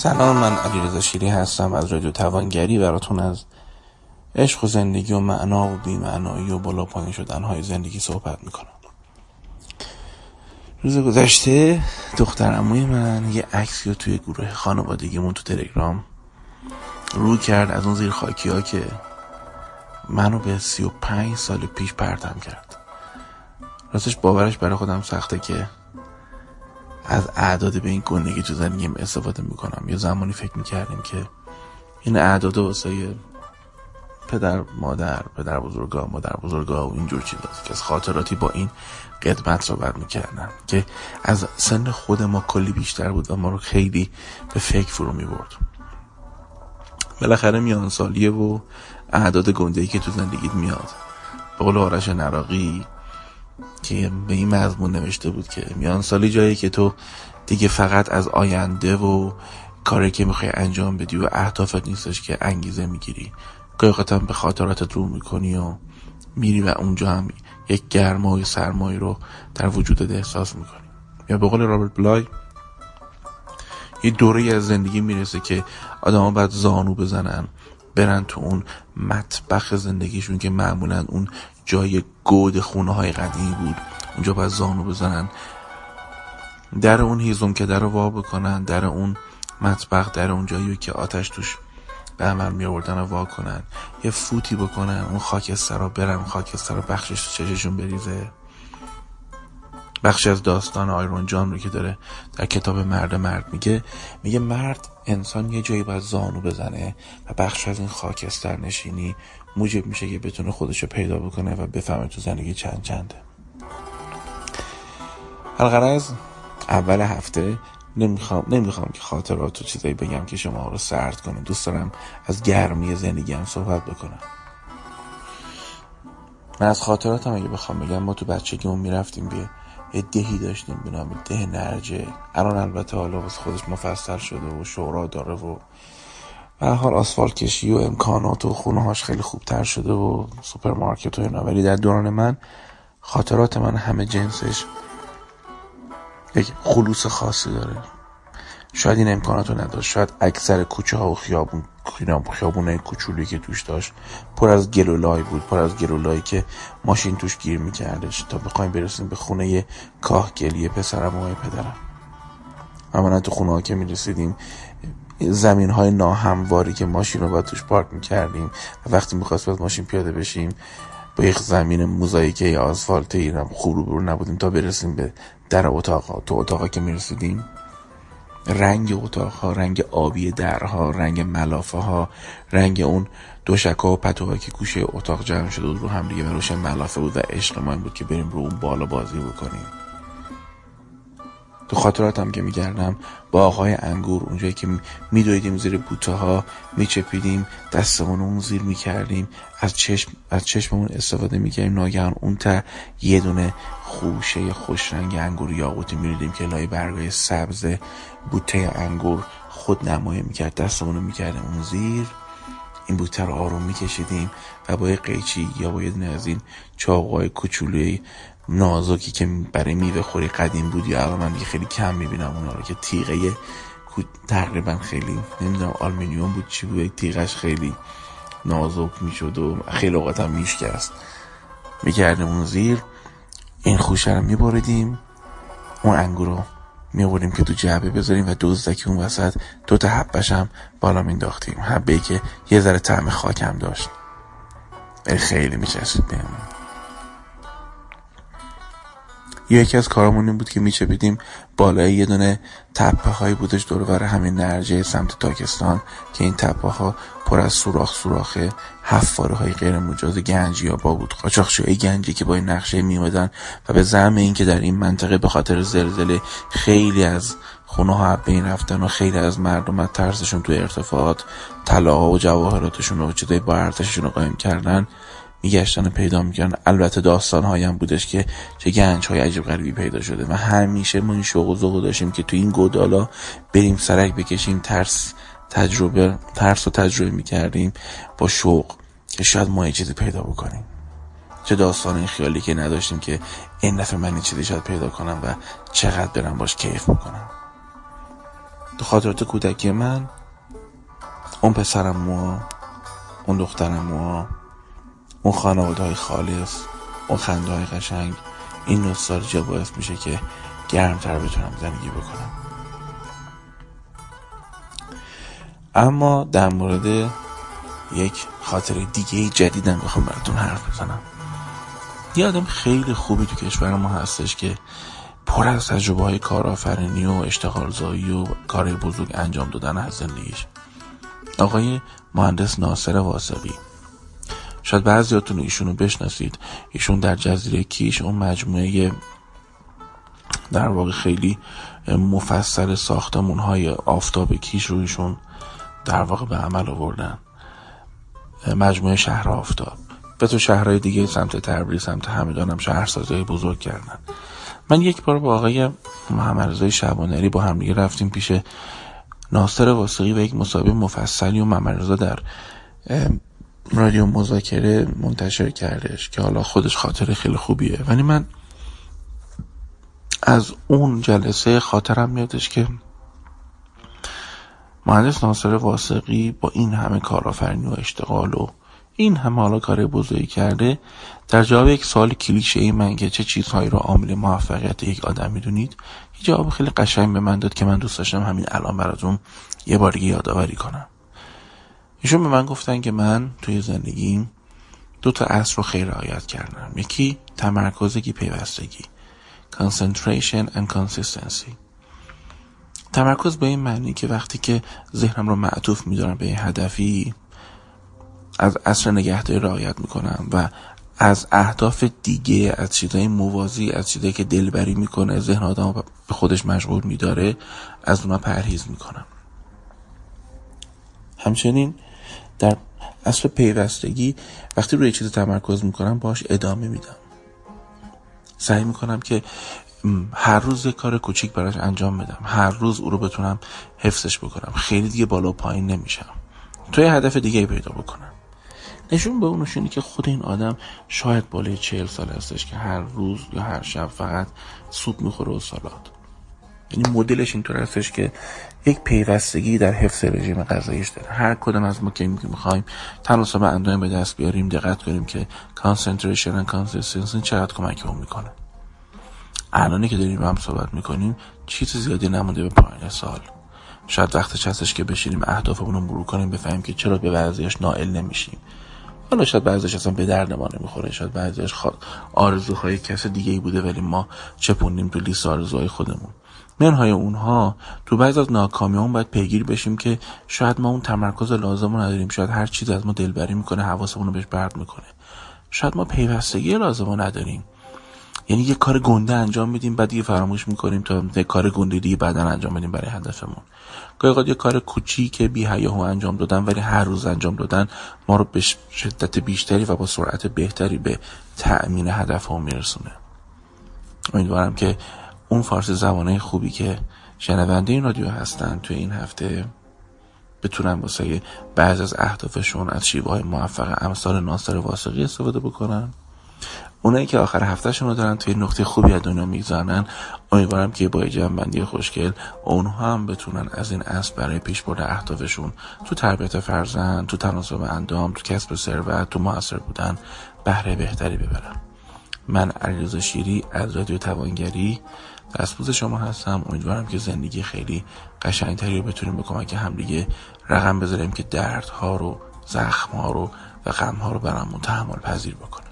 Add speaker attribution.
Speaker 1: سلام من علیرضا شیری هستم از رادیو توانگری. براتون از عشق و زندگی و معنا و بیمعنایی و بالا پایین شدن های زندگی صحبت می‌کنم. روز گذشته دختر اموی من یه عکسی رو توی گروه خانوادگیمون تو تلگرام رو کرد از اون زیر خاکی ها که منو به سی و پنج سال پیش پرتم کرد. راستش باورش برای خودم سخته که از اعداد به این گندگی تو زندگیم استفاده می‌کنم. یا زمانی فکر می‌کردیم که این اعداد واسه پدر مادر پدر بزرگا مادر بزرگا و اینجور چیزاست که از خاطراتی با این قدمت صحبت می‌کردن که از سن خود ما کلی بیشتر بود و ما رو خیلی به فکر فرو می‌برد. بالاخره میان سالیه و اعداد گنده که تو زندگیت میاد. به قول آرش نراقی که به این مضمون نوشته بود که میان سالی جایی که تو دیگه فقط از آینده و کاری که می‌خوای انجام بدی و اهدافت نیستش که انگیزه می‌گیری. هم به خاطراتت رو می‌کنی و میری و اونجا هم یک گرمای سرمایی رو در وجودت احساس می‌کنی. یا به قول رابرت بلای یه دوره از زندگی می‌رسه که آدم باید زانو بزنن برن تو اون مطبخ زندگیشون که معمولا اون جای گود خونه های قدیمی بود. اونجا باید زانو بزنن. در اون هیزم که در رو وا بکنن در اون مطبخ در اون جایی که آتش توش به عمل می آوردن و وا کنن. یه فوتی بکنن اون خاکستر رو برن خاکستر رو بخشش چششون بریزه. بخشی از داستان آیرون جان رو که داره در کتاب مرد مرد میگه میگه مرد انسان یه جایی باید زانو بزنه و بخش از این خاکستر نشینی موجب میشه که بتونه خودش رو پیدا بکنه و بفهمه تو زندگی چند چنده. از اول هفته نمی‌خوام نمی‌خوام که خاطرات و چیزایی بگم که شما رو سرد کنه. دوست دارم از گرمی زندگی هم صحبت بکنم. من از خاطراتم اگه بخوام بگم ما تو بچگیمون می‌رفتیم بیا یه دهی داشتیم به نام ده نرجه الان البته حالا واسه خودش مفصل شده و شورا داره و به حال آسفالت کشی و امکانات و خونه هاش خیلی خوبتر شده و سوپرمارکت و اینا. ولی در دوران من خاطرات من همه جنسش یک خلوص خاصی داره. شاید این امکانات رو نداشت. شاید اکثر کوچه ها و خیابون خیابون کوچولی که توش داشت پر از گلولای بود پر از گلولایی که ماشین توش گیر میکردش. تا بخوایم برسیم به خونه کاه گلی پسرم و پدرم. اما تو خونه ها که می‌رسیدیم زمین های ناهمواری که ماشین رو باید توش پارک می‌کردیم. و وقتی می‌خواست باید ماشین پیاده بشیم با یک زمین موزاییکه یا آسفالت ایرم خوب رو برو نبودیم تا برسیم به در اتاق. تو اتاقا که می‌رسیدیم رنگ اتاق ها رنگ آبی درها رنگ ملافه ها رنگ اون دوشکه و پتوها که گوشه اتاق جمع شده بود رو هم دیگه روشن ملافه بود و عشق ما بود که بریم رو اون بالا بازی بکنیم. تو خاطراتم که میگردم با آقای انگور اونجایی که میدویدیم زیر بوته ها میچپیدیم دستمون اون زیر می‌کردیم از چشم از چشممون استفاده می‌کردیم ناگهان اون تا یه دونه خوشه خوش رنگ انگور یاقوتی میریدیم که لای برگای سبز بوته انگور خود نمایه می‌کرد دستمون رو می‌کردیم اون زیر. این بوته رو آروم میکشیدیم و با یه قیچی یا با یه دونه از این چاقوهای کوچولوی نازکی که برای میوه خوری قدیم بود یا الان من دیگه خیلی کم می‌بینم اونا رو که تیغه تقریبا خیلی نمی‌دونم آلمینیوم بود چی بود تیغش خیلی نازک می‌شد و خیلی اوقات هم میشکست. می‌کردیم اون زیر این خوشه رو میبریدیم اون انگور رو می‌بریم که تو جعبه بذاریم و دوزدکی اون وسط دو تا حبش هم بالا مینداختیم حبه که یه ذره طعم خاکم داشت. خیلی میچسید بهمون. یکی از کارامون این بود که میچپیدیم بالای یه دونه تپه هایی بودش دور همین نرجه سمت تاکستان که این تپه ها پر از سوراخ سوراخه حفاره های غیر مجاز گنجی ها با بود قاچاقچی گنجی که با این نقشه میمدن و به زعم این که در این منطقه به خاطر زلزله خیلی از خونه ها بین رفتن و خیلی از مردم از ترسشون توی ارتفاعات طلاها و جواهراتشون و چیزای با ارتششون رو قایم کردن میگشتن و پیدا می‌کردن. البته داستان هایم بودش که چه گنج های عجیب غریبی پیدا شده و همیشه ما این شوق و ذوق داشتیم که تو این گودالا بریم سرک بکشیم ترس تجربه ترس و تجربه می‌کردیم با شوق که شاید ما یه چیزی پیدا بکنیم. چه داستان این خیالی که نداشتیم که این دفعه من چیزی شاید پیدا کنم و چقدر برم باش کیف بکنم. تو خاطرات کودکی من اون پسرم و اون دخترم و اون خانواده های خالص اون خنده های قشنگ این نوستالژیا باعث میشه که گرمتر بتونم زندگی بکنم. اما در مورد یک خاطر دیگه جدیدم بخوام براتون حرف بزنم. یه آدم خیلی خوبی تو کشور ما هستش که پر از تجربه های کارآفرینی و اشتغالزایی و کار بزرگ انجام دادن از زندگیش. آقای مهندس ناصر واسقی شاید بعضیاتون ایشونو بشناسید. ایشون در جزیره کیش اون مجموعه در واقع خیلی مفصل ساختمون های آفتاب کیش رو ایشون در واقع به عمل آوردن. مجموعه شهر آفتاب. به تو شهرهای دیگه سمت تبریز سمت همدان هم شهرسازی بزرگ کردن. من یک بار با آقای محمد شبانری با همدیگه رفتیم پیش ناصر واسقی و یک مسابقه مفصلی و محمد در رادیو مذاکره منتشر کردش که حالا خودش خاطر خیلی خوبیه. ولی من از اون جلسه خاطرم میادش که مهندس ناصر واسقی با این همه کارآفرینی و اشتغال و این همه حالا کار بزرگی کرده در جواب یک سوال کلیشه ای من که چه چیزهایی رو عامل موفقیت یک آدم می‌دونید یه جواب خیلی قشنگ به من داد که من دوست داشتم همین الان براتون یه بار دیگه یادآوری کنم. ایشون به من گفتن که من توی زندگیم دو تا اصل رو خیلی رعایت کردم. یکی تمرکز یکی پیوستگی. Concentration and consistency. تمرکز به این معنی که وقتی که ذهنم رو معطوف میدارم به هدفی از اصل نگهداری رعایت می‌کنم و از اهداف دیگه از چیزای موازی از چیزایی که دلبری می‌کنه ذهن آدم به خودش مشغول میداره از اونا پرهیز می‌کنم. همچنین در اصل پیوستگی وقتی روی چیز تمرکز می‌کنم باش ادامه میدم. سعی می‌کنم که هر روز یه کار کوچیک براش انجام بدم. هر روز او رو بتونم حفظش بکنم. خیلی دیگه بالا و پایین نمیشم. توی هدف دیگه پیدا بکنم. نشون به اون نشونی که خود این آدم شاید بالای چهل سال هستش که هر روز یا هر شب فقط سوپ می‌خوره و سالاد. یعنی مدلش اینطور هستش که یک پیوستگی در حفظ رژیم غذاییش داره. هر کدوم از ما که می‌خوایم تناسب اندام به دست بیاریم دقت کنیم که concentration و consistency چقدر کمکمون می‌کنه. الانی که داریم هم صحبت می‌کنیم چیز زیادی نمونده به پایان سال. شاید وقتش هستش که بشینیم اهدافمون رو مرور کنیم بفهمیم که چرا به بعضیش نائل نمیشیم. حالا شاید بعضیش اصلا به درد ما نمی‌خوره شاید بعضیش آرزوهای کس دیگه ای بوده ولی ما چپوندیم تو لیست آرزوهای خودمون. منهای اونها تو بعض از ناکامیامون باید پیگیر بشیم که شاید ما اون تمرکز لازم رو نداریم. شاید هر چیز از ما دلبری می‌کنه حواسمون رو بهش برد می‌کنه. شاید ما پیوستگی لازم رو نداریم. یعنی یه کار گنده انجام میدیم بعد دیگه فراموش می‌کنیم تا یه کار گنده دیگه بعدا انجام بدیم برای هدفمون. گاهی یه کار کوچیک بی هیاهو انجام دادن ولی هر روز انجام دادن ما رو به شدت بیشتری و با سرعت بهتری به تأمین هدفمون میرسونه. امیدوارم که اون فارسی زبانه خوبی که شنونده این رادیو هستن توی این هفته بتونن واسه بعض از اهدافشون از شیوه های موفق امثال ناصر واسقی استفاده بکنن. اونایی که آخر هفتهشون رو دارن توی نقطه خوبی از دنیا می‌گذارن امیدوارم که با جنبندی خوشگل اونها هم بتونن از این اصل برای پیش برده اهدافشون تو تربیت فرزند تو تناسب اندام تو کسب ثروت تو موثر بودن بهره بهتری ببرن. من علیرضا شیری از رادیو توانگری دستپوز شما هستم. امیدوارم که زندگی خیلی قشنگتری رو بتونیم به کمک همدیگه رقم بذاریم که دردها رو زخمها رو و غمها رو برامون تحمل پذیر بکنه.